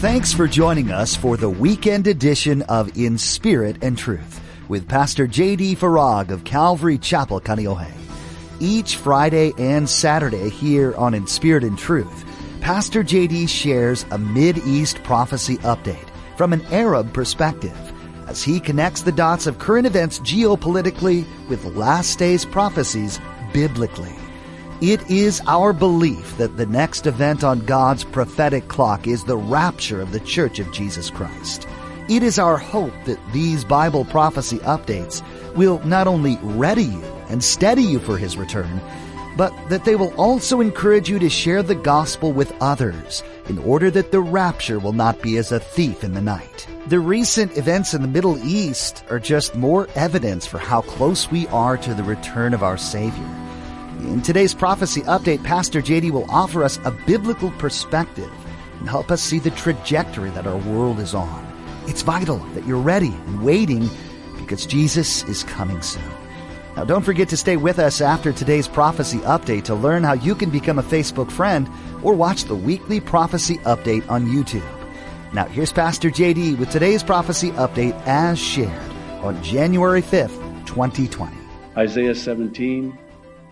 Thanks for joining us for the weekend edition of In Spirit and Truth with Pastor J.D. Farag of Calvary Chapel, Kaneohe. Each Friday and Saturday here on In Spirit and Truth, Pastor J.D. shares a Mid-East prophecy update from an Arab perspective as he connects the dots of current events geopolitically with last days prophecies biblically. It is our belief that the next event on God's prophetic clock is the rapture of the Church of Jesus Christ. It is our hope that these Bible prophecy updates will not only ready you and steady you for His return, but that they will also encourage you to share the gospel with others in order that the rapture will not be as a thief in the night. The recent events in the Middle East are just more evidence for how close we are to the return of our Savior. In today's prophecy update, Pastor JD will offer us a biblical perspective and help us see the trajectory that our world is on. It's vital that you're ready and waiting because Jesus is coming soon. Now, don't forget to stay with us after today's prophecy update to learn how you can become a Facebook friend or watch the weekly prophecy update on YouTube. Now, here's Pastor JD with today's prophecy update as shared on January 5th, 2020. Isaiah 17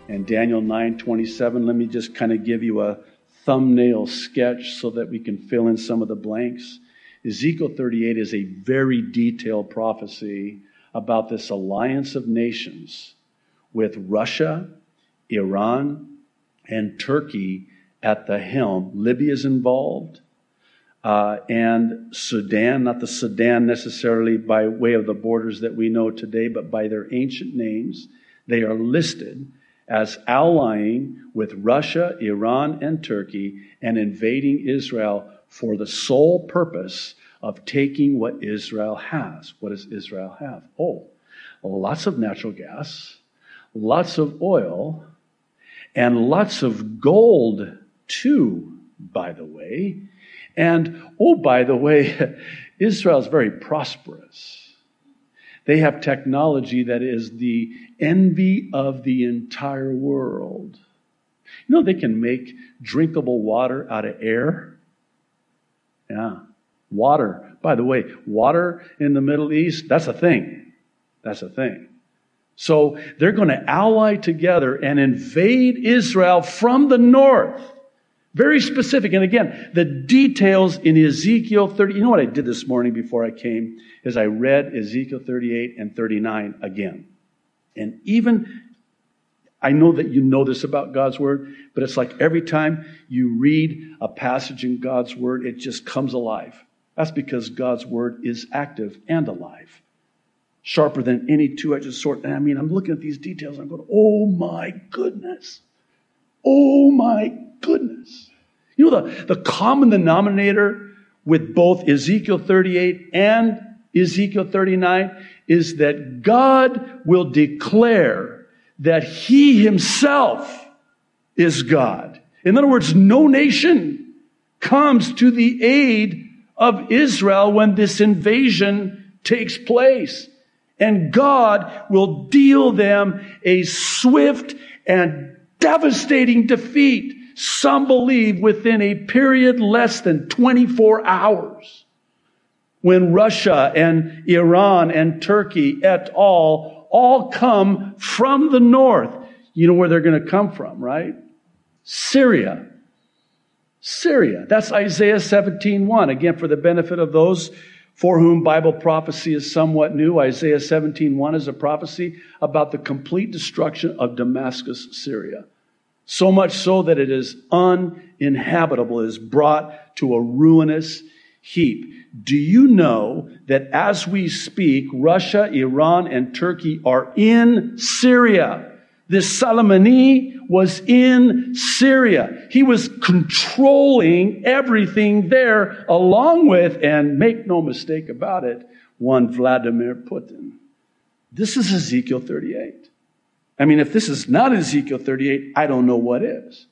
and Daniel 9:27. Let me just kind of give you a thumbnail sketch so that we can fill in some of the blanks. Ezekiel 38 is a very detailed prophecy about this alliance of nations with Russia, Iran, and Turkey at the helm. Libya is involved. Uh, and Sudan, not the Sudan necessarily by way of the borders that we know today, but by their ancient names. They are listed as allying with Russia, Iran, and Turkey and invading Israel for the sole purpose of taking what Israel has. What does Israel have? Oh, lots of natural gas, lots of oil, and lots of gold, too, by the way. And, oh, by the way, Israel is very prosperous. They have technology that is the envy of the entire world. You know, they can make drinkable water out of air. Yeah. Water. By the way, water in the Middle East, that's a thing. That's a thing. So they're going to ally together and invade Israel from the north. Very specific. And again, the details in Ezekiel 30. You know what I did this morning before I came? Is I read Ezekiel 38 and 39 again. And even, I know that you know this about God's Word, but it's like every time you read a passage in God's Word, it just comes alive. That's because God's Word is active and alive. Sharper than any two edged sword. And I mean, I'm looking at these details, I'm going, oh my goodness. Oh my. You know, the, the common denominator with both Ezekiel 38 and Ezekiel 39 is that God will declare that He Himself is God. In other words, no nation comes to the aid of Israel when this invasion takes place. And God will deal them a swift and devastating defeat. Some believe within a period less than 24 hours. When Russia and Iran and Turkey et al. all come from the north. You know where they're going to come from, right? Syria. Syria. That's Isaiah 17:1. Again, for the benefit of those for whom Bible prophecy is somewhat new, Isaiah 17:1 is a prophecy about the complete destruction of Damascus, Syria. So much so that it is uninhabitable, it is brought to a ruinous heap. Do you know that as we speak, Russia, Iran, and Turkey are in Syria? This Soleimani was in Syria. He was controlling everything there along with, and make no mistake about it, one Vladimir Putin. This is Ezekiel 38. I mean, if this is not Ezekiel 38, I don't know what is.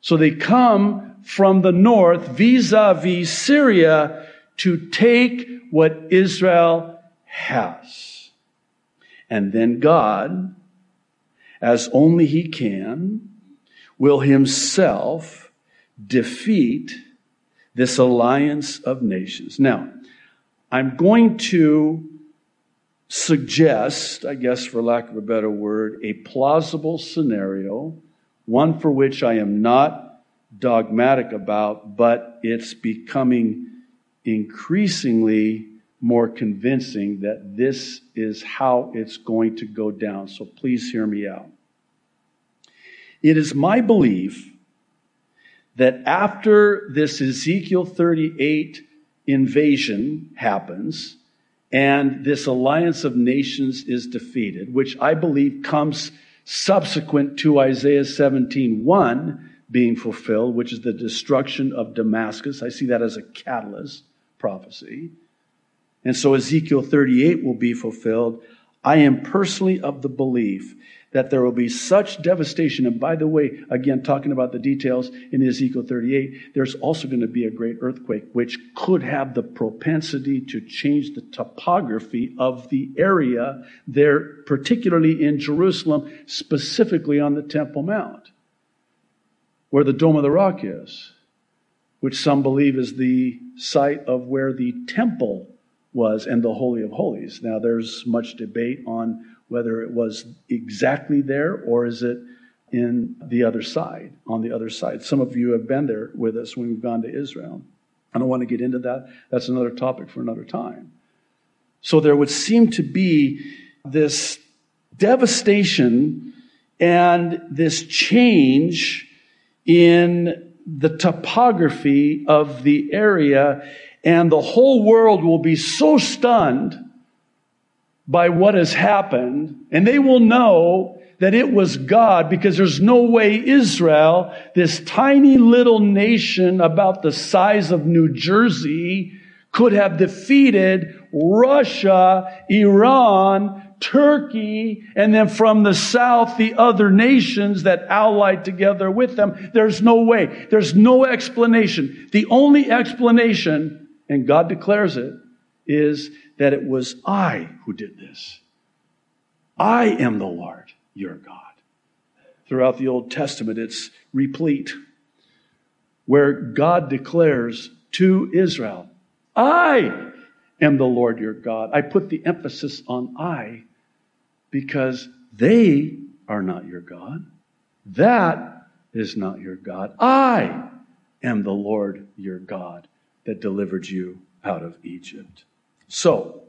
So they come from the north vis-a-vis Syria to take what Israel has. And then God, as only He can, will Himself defeat this alliance of nations. Now, I'm going to suggest, I guess for lack of a better word, a plausible scenario, one for which I am not dogmatic about, but it's becoming increasingly more convincing that this is how it's going to go down. So please hear me out. It is my belief that after this Ezekiel 38 invasion happens and this alliance of nations is defeated, which I believe comes subsequent to Isaiah 17 1 being fulfilled, which is the destruction of Damascus. I see that as a catalyst prophecy. And so Ezekiel 38 will be fulfilled. I am personally of the belief that there will be such devastation. And by the way, again, talking about the details in Ezekiel 38, there's also going to be a great earthquake, which could have the propensity to change the topography of the area there, particularly in Jerusalem, specifically on the Temple Mount, where the Dome of the Rock is, which some believe is the site of where the temple was and the Holy of Holies. Now, there's much debate on whether it was exactly there or is it in the other side, on the other side. Some of you have been there with us when we've gone to Israel. I don't want to get into that. That's another topic for another time. So there would seem to be this devastation and this change in the topography of the area, and the whole world will be so stunned by what has happened, and they will know that it was God because there's no way Israel, this tiny little nation about the size of New Jersey, could have defeated Russia, Iran, Turkey, and then from the south, the other nations that allied together with them. There's no way. There's no explanation. The only explanation, and God declares it, is that it was I who did this. I am the Lord, your God. Throughout the Old Testament, it's replete where God declares to Israel, I am the Lord your God. I put the emphasis on I because they are not your God. That is not your God. I am the Lord your God that delivered you out of Egypt. So,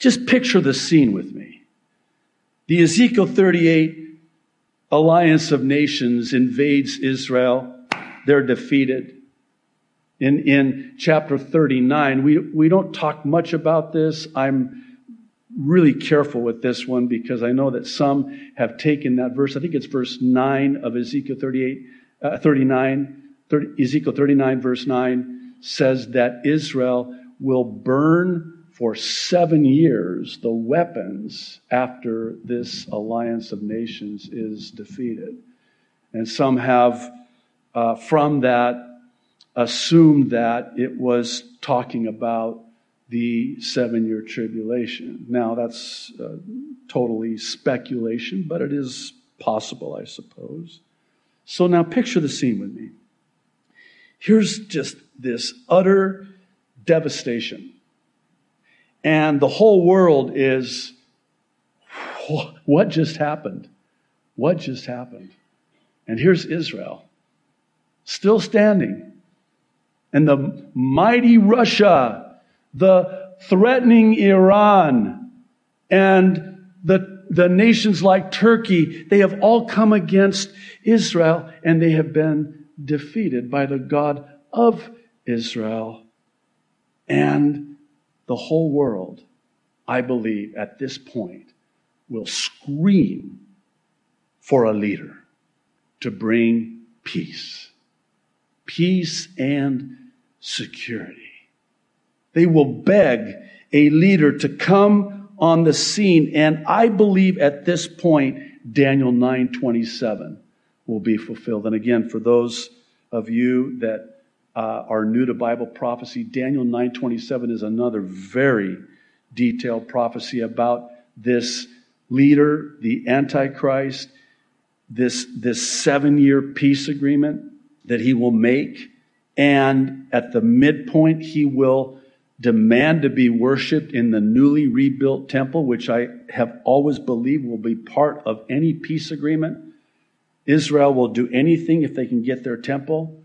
just picture the scene with me. The Ezekiel 38 alliance of nations invades Israel. They're defeated. In, in chapter 39, we, we don't talk much about this. I'm really careful with this one because I know that some have taken that verse. I think it's verse 9 of Ezekiel 38, uh, 39. 30, Ezekiel 39, verse 9 says that Israel will burn for seven years the weapons after this alliance of nations is defeated. And some have, uh, from that, assumed that it was talking about the seven year tribulation. Now, that's uh, totally speculation, but it is possible, I suppose. So now picture the scene with me. Here's just this utter devastation. And the whole world is what just happened? What just happened? And here's Israel, still standing. And the mighty Russia, the threatening Iran, and the, the nations like Turkey, they have all come against Israel and they have been defeated by the God of Israel. And the whole world, I believe, at this point, will scream for a leader to bring peace. Peace and security. They will beg a leader to come on the scene. And I believe at this point, Daniel 9:27 will be fulfilled. And again, for those of you that uh, are new to Bible prophecy, Daniel 9:27 is another very detailed prophecy about this leader, the Antichrist, this, this seven year peace agreement that he will make And at the midpoint, he will demand to be worshiped in the newly rebuilt temple, which I have always believed will be part of any peace agreement. Israel will do anything if they can get their temple.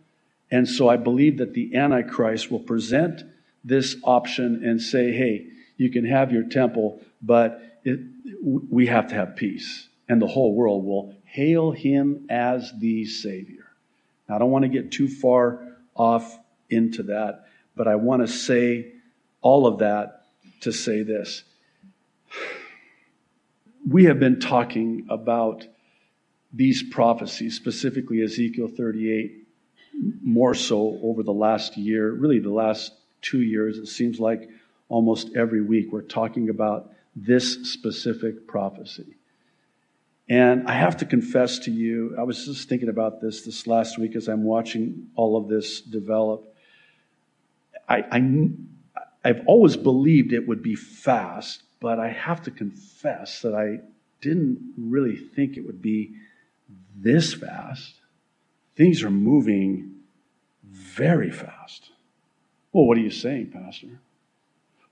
And so I believe that the Antichrist will present this option and say, hey, you can have your temple, but it, we have to have peace. And the whole world will hail him as the Savior. Now, I don't want to get too far off into that, but I want to say all of that to say this. We have been talking about these prophecies, specifically Ezekiel 38, more so over the last year, really the last two years. It seems like almost every week we're talking about this specific prophecy. And I have to confess to you, I was just thinking about this this last week as I'm watching all of this develop. I, I, I've always believed it would be fast, but I have to confess that I didn't really think it would be this fast. Things are moving very fast. Well, what are you saying, Pastor?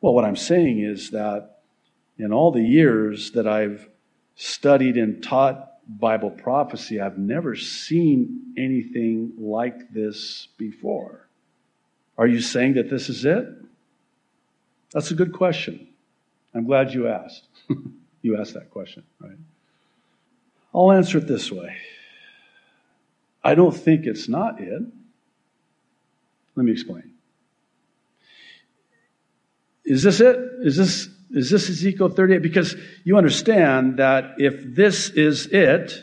Well, what I'm saying is that in all the years that I've studied and taught Bible prophecy, I've never seen anything like this before. Are you saying that this is it? That's a good question. I'm glad you asked. you asked that question, right? I'll answer it this way I don't think it's not it. Let me explain. Is this it? Is this is this Ezekiel 38? Because you understand that if this is it,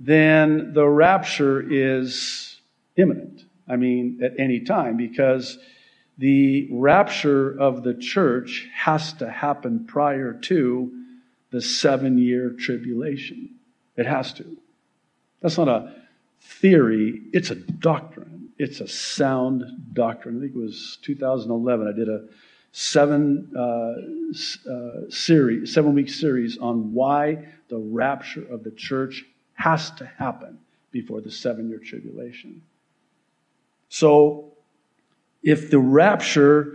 then the rapture is imminent. I mean, at any time, because the rapture of the church has to happen prior to the seven year tribulation. It has to. That's not a theory, it's a doctrine. It's a sound doctrine. I think it was 2011. I did a seven uh, uh, series, seven week series on why the rapture of the church has to happen before the seven year tribulation. So, if the rapture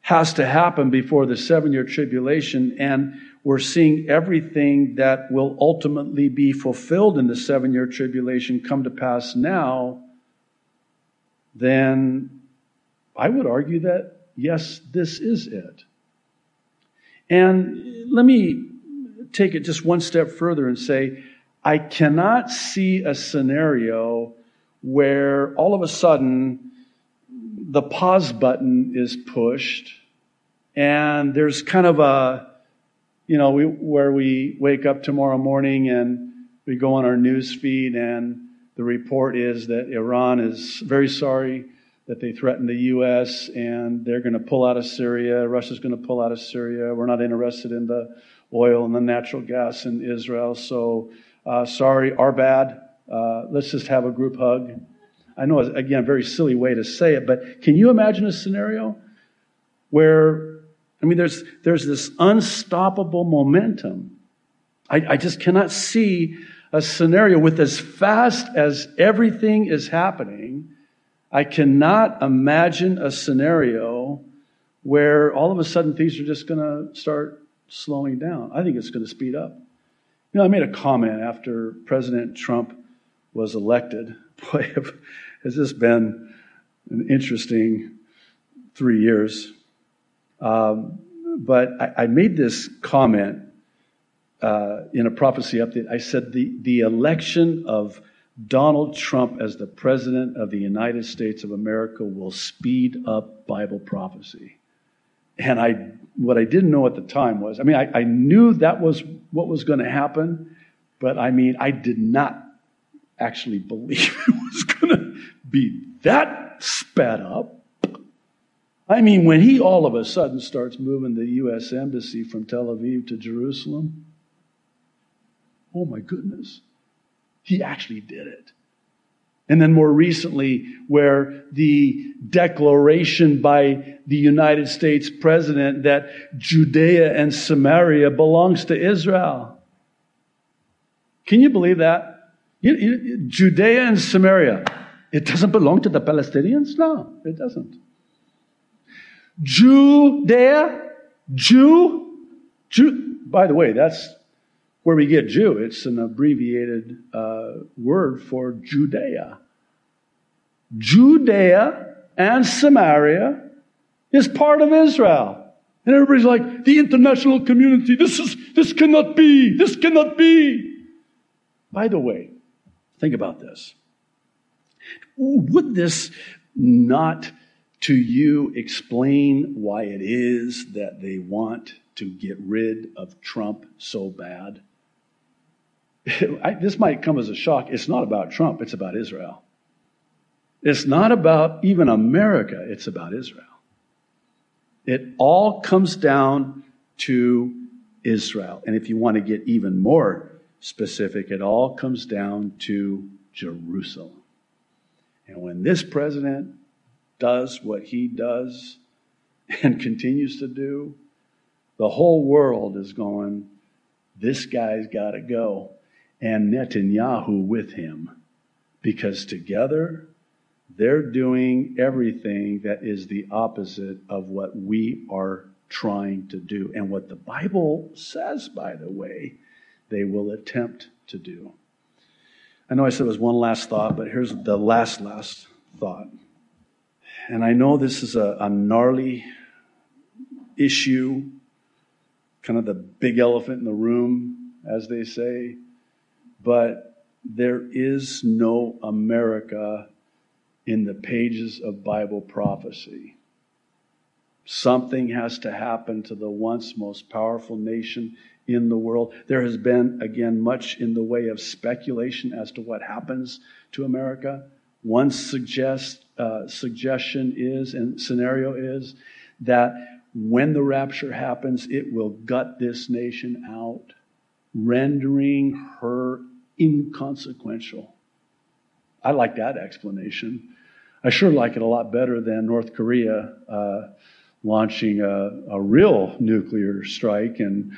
has to happen before the seven year tribulation, and we're seeing everything that will ultimately be fulfilled in the seven year tribulation come to pass now, then I would argue that yes, this is it. And let me take it just one step further and say, I cannot see a scenario where all of a sudden the pause button is pushed and there's kind of a, you know, we, where we wake up tomorrow morning and we go on our news feed and the report is that Iran is very sorry that they threatened the U.S. and they're going to pull out of Syria. Russia's going to pull out of Syria. We're not interested in the oil and the natural gas in Israel. So, uh, sorry, our bad. Uh, let's just have a group hug. I know, again, a very silly way to say it, but can you imagine a scenario where, I mean, there's, there's this unstoppable momentum. I, I just cannot see a scenario with as fast as everything is happening I cannot imagine a scenario where all of a sudden things are just going to start slowing down. I think it's going to speed up. You know, I made a comment after President Trump was elected. Boy, has this been an interesting three years. Um, but I, I, made this comment uh, in a prophecy update. I said the, the election of Donald Trump as the President of the United States of America will speed up Bible prophecy. And I, what I didn't know at the time was, I mean, I, I knew that was what was going to happen, but I mean, I did not actually believe it was going to be that sped up. I mean, when he all of a sudden starts moving the U.S. Embassy from Tel Aviv to Jerusalem, oh my goodness. He actually did it. And then more recently, where the declaration by the United States president that Judea and Samaria belongs to Israel. Can you believe that? Judea and Samaria. It doesn't belong to the Palestinians? No, it doesn't. Judea, Jew, Jew. By the way, that's where we get Jew. It's an abbreviated uh, word for Judea. Judea and Samaria is part of Israel. And everybody's like, the international community, this is, this cannot be, this cannot be. By the way, think about this. Would this not to you explain why it is that they want to get rid of Trump so bad? I, this might come as a shock. It's not about Trump, it's about Israel. It's not about even America, it's about Israel. It all comes down to Israel. And if you want to get even more specific, it all comes down to Jerusalem. And when this president does what he does and continues to do, the whole world is going, this guy's got to go. And Netanyahu with him. Because together, they're doing everything that is the opposite of what we are trying to do. And what the Bible says, by the way, they will attempt to do. I know I said it was one last thought, but here's the last, last thought. And I know this is a, a gnarly issue, kind of the big elephant in the room, as they say, but there is no America in the pages of Bible prophecy. Something has to happen to the once most powerful nation in the world. There has been, again, much in the way of speculation as to what happens to America. One suggest, uh, suggestion is, and scenario is, that when the rapture happens, it will gut this nation out, rendering her inconsequential. I like that explanation. I sure like it a lot better than North Korea uh, launching a, a, real nuclear strike and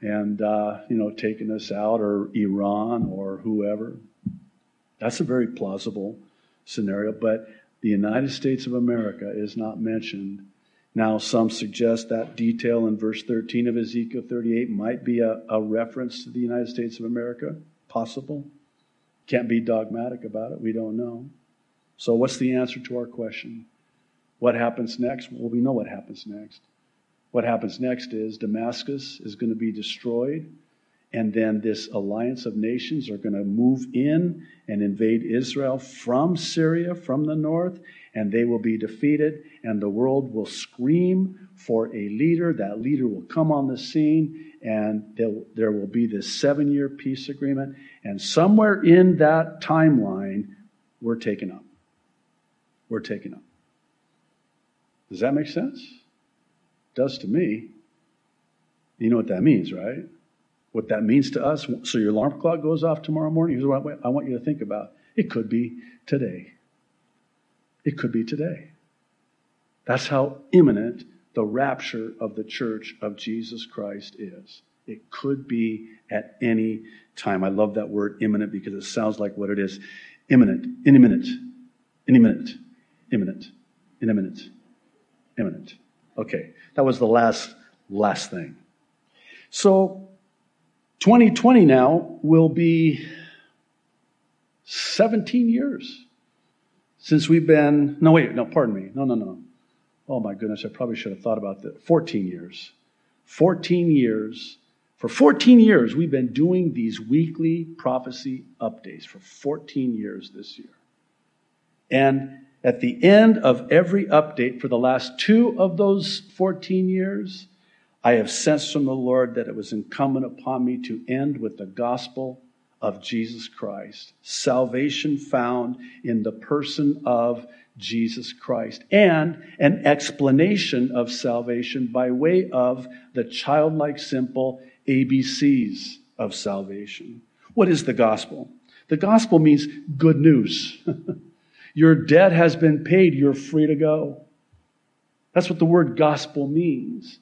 and uh, you know taking us out, or Iran, or whoever. That's a very plausible scenario, but the United States of America is not mentioned. Now, some suggest that detail in verse 13 of Ezekiel 38 might be a, a reference to the United States of America. Possible. Can't be dogmatic about it. We don't know. So, what's the answer to our question? What happens next? Well, we know what happens next. What happens next is Damascus is going to be destroyed, and then this alliance of nations are going to move in and invade Israel from Syria, from the north, and they will be defeated, and the world will scream for a leader. That leader will come on the scene, and there will be this seven year peace agreement. And somewhere in that timeline, we're taken up we're taken up. Does that make sense? It does to me. You know what that means, right? What that means to us. So your alarm clock goes off tomorrow morning. Here's what I want you to think about. It could be today. It could be today. That's how imminent the rapture of the church of Jesus Christ is. It could be at any time. I love that word imminent because it sounds like what it is. Imminent, any minute, any minute imminent, imminent, imminent. Okay, that was the last, last thing. So, 2020 now will be 17 years since we've been, no, wait, no, pardon me. No, no, no. Oh my goodness, I probably should have thought about that. 14 years. 14 years. For 14 years, we've been doing these weekly prophecy updates for 14 years this year. And at the end of every update for the last two of those 14 years, I have sensed from the Lord that it was incumbent upon me to end with the gospel of Jesus Christ. Salvation found in the person of Jesus Christ and an explanation of salvation by way of the childlike simple ABCs of salvation. What is the gospel? The gospel means good news. Your debt has been paid. You're free to go. That's what the word gospel means.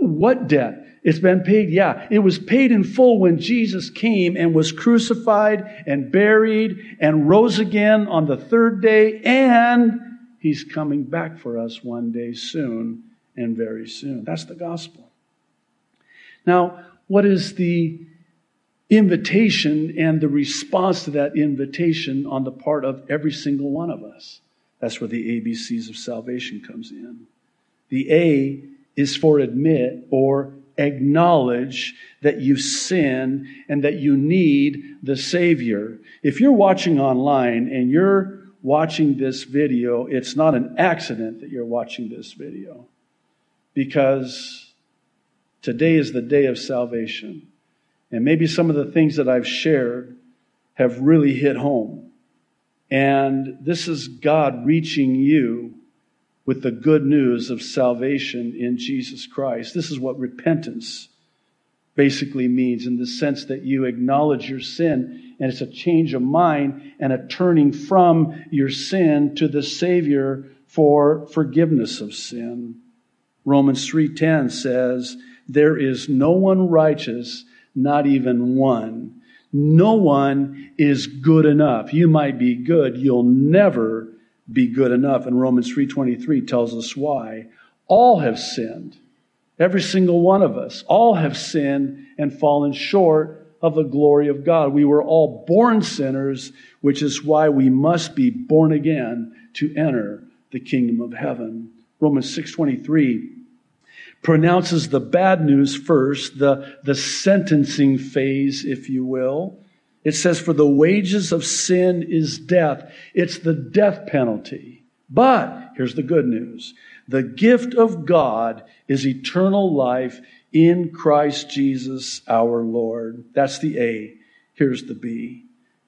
What debt? It's been paid. Yeah, it was paid in full when Jesus came and was crucified and buried and rose again on the third day. And he's coming back for us one day soon and very soon. That's the gospel. Now, what is the invitation and the response to that invitation on the part of every single one of us? That's where the ABCs of salvation comes in. The A is for admit or acknowledge that you sin and that you need the Savior. If you're watching online and you're watching this video, it's not an accident that you're watching this video because today is the day of salvation. And maybe some of the things that I've shared have really hit home. And this is God reaching you with the good news of salvation in Jesus Christ. This is what repentance basically means in the sense that you acknowledge your sin and it's a change of mind and a turning from your sin to the Savior for forgiveness of sin. Romans 3:10 says, "There is no one righteous, not even one. No one is good enough. You might be good, you'll never be good enough. And Romans 3:23 tells us why. All have sinned. Every single one of us. All have sinned and fallen short of the glory of God. We were all born sinners, which is why we must be born again to enter the kingdom of heaven. Romans 6:23 pronounces the bad news first, the, the sentencing phase, if you will. It says, For the wages of sin is death. It's the death penalty. But here's the good news the gift of God is eternal life in Christ Jesus our Lord. That's the A. Here's the B.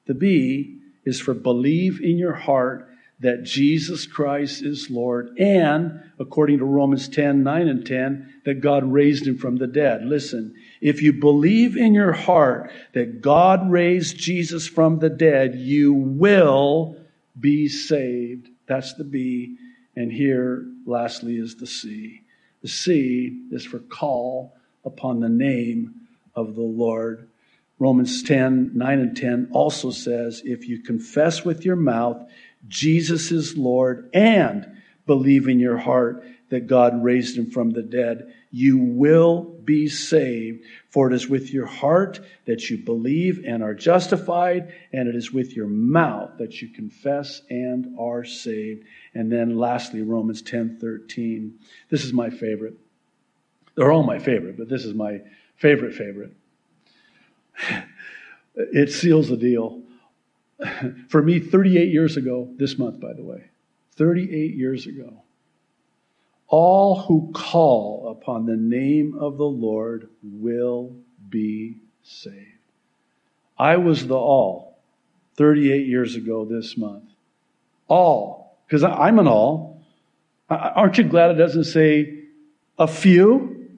The B is for believe in your heart that Jesus Christ is Lord, and according to Romans 10 9 and 10, that God raised him from the dead. Listen, if you believe in your heart that God raised Jesus from the dead, you will be saved. That's the B. And here, lastly, is the C. The C is for call upon the name of the Lord. Romans 10 9 and 10 also says, if you confess with your mouth Jesus is Lord and believe in your heart that God raised him from the dead, you will be saved. For it is with your heart that you believe and are justified, and it is with your mouth that you confess and are saved. And then lastly, Romans 10 13. This is my favorite. They're all my favorite, but this is my favorite favorite. It seals the deal. For me, 38 years ago, this month, by the way, 38 years ago, all who call upon the name of the Lord will be saved. I was the all 38 years ago this month. All. Because I'm an all. Aren't you glad it doesn't say a few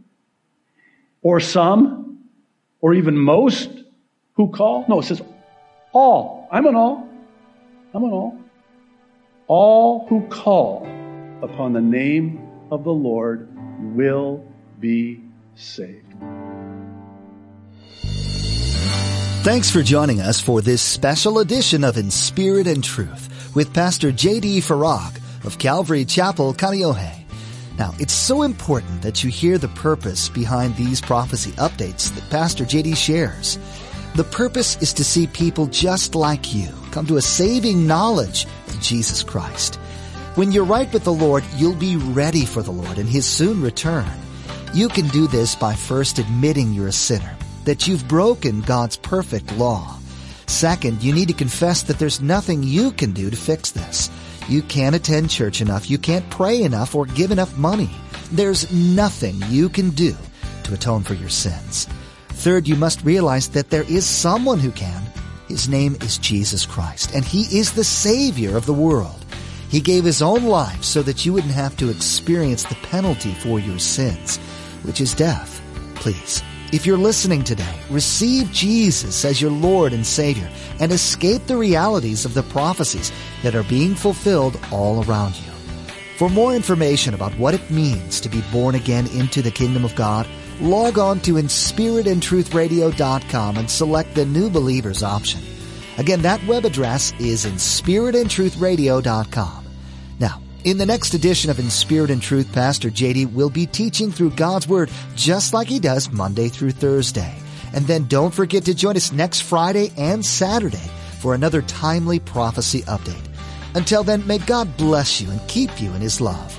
or some or even most who call? No, it says I'm an all. I'm an all. All who call upon the name of the Lord will be saved. Thanks for joining us for this special edition of In Spirit and Truth with Pastor J.D. Farag of Calvary Chapel, Kaneohe. Now, it's so important that you hear the purpose behind these prophecy updates that Pastor JD shares. The purpose is to see people just like you come to a saving knowledge of Jesus Christ. When you're right with the Lord, you'll be ready for the Lord and His soon return. You can do this by first admitting you're a sinner, that you've broken God's perfect law. Second, you need to confess that there's nothing you can do to fix this. You can't attend church enough, you can't pray enough, or give enough money. There's nothing you can do to atone for your sins. Third, you must realize that there is someone who can. His name is Jesus Christ, and He is the Savior of the world. He gave His own life so that you wouldn't have to experience the penalty for your sins, which is death. Please, if you're listening today, receive Jesus as your Lord and Savior and escape the realities of the prophecies that are being fulfilled all around you. For more information about what it means to be born again into the kingdom of God, log on to inspiritandtruthradio.com and select the New Believers option. Again, that web address is inspiritandtruthradio.com. Now, in the next edition of In Spirit and Truth, Pastor JD will be teaching through God's Word just like he does Monday through Thursday. And then don't forget to join us next Friday and Saturday for another timely prophecy update. Until then, may God bless you and keep you in his love.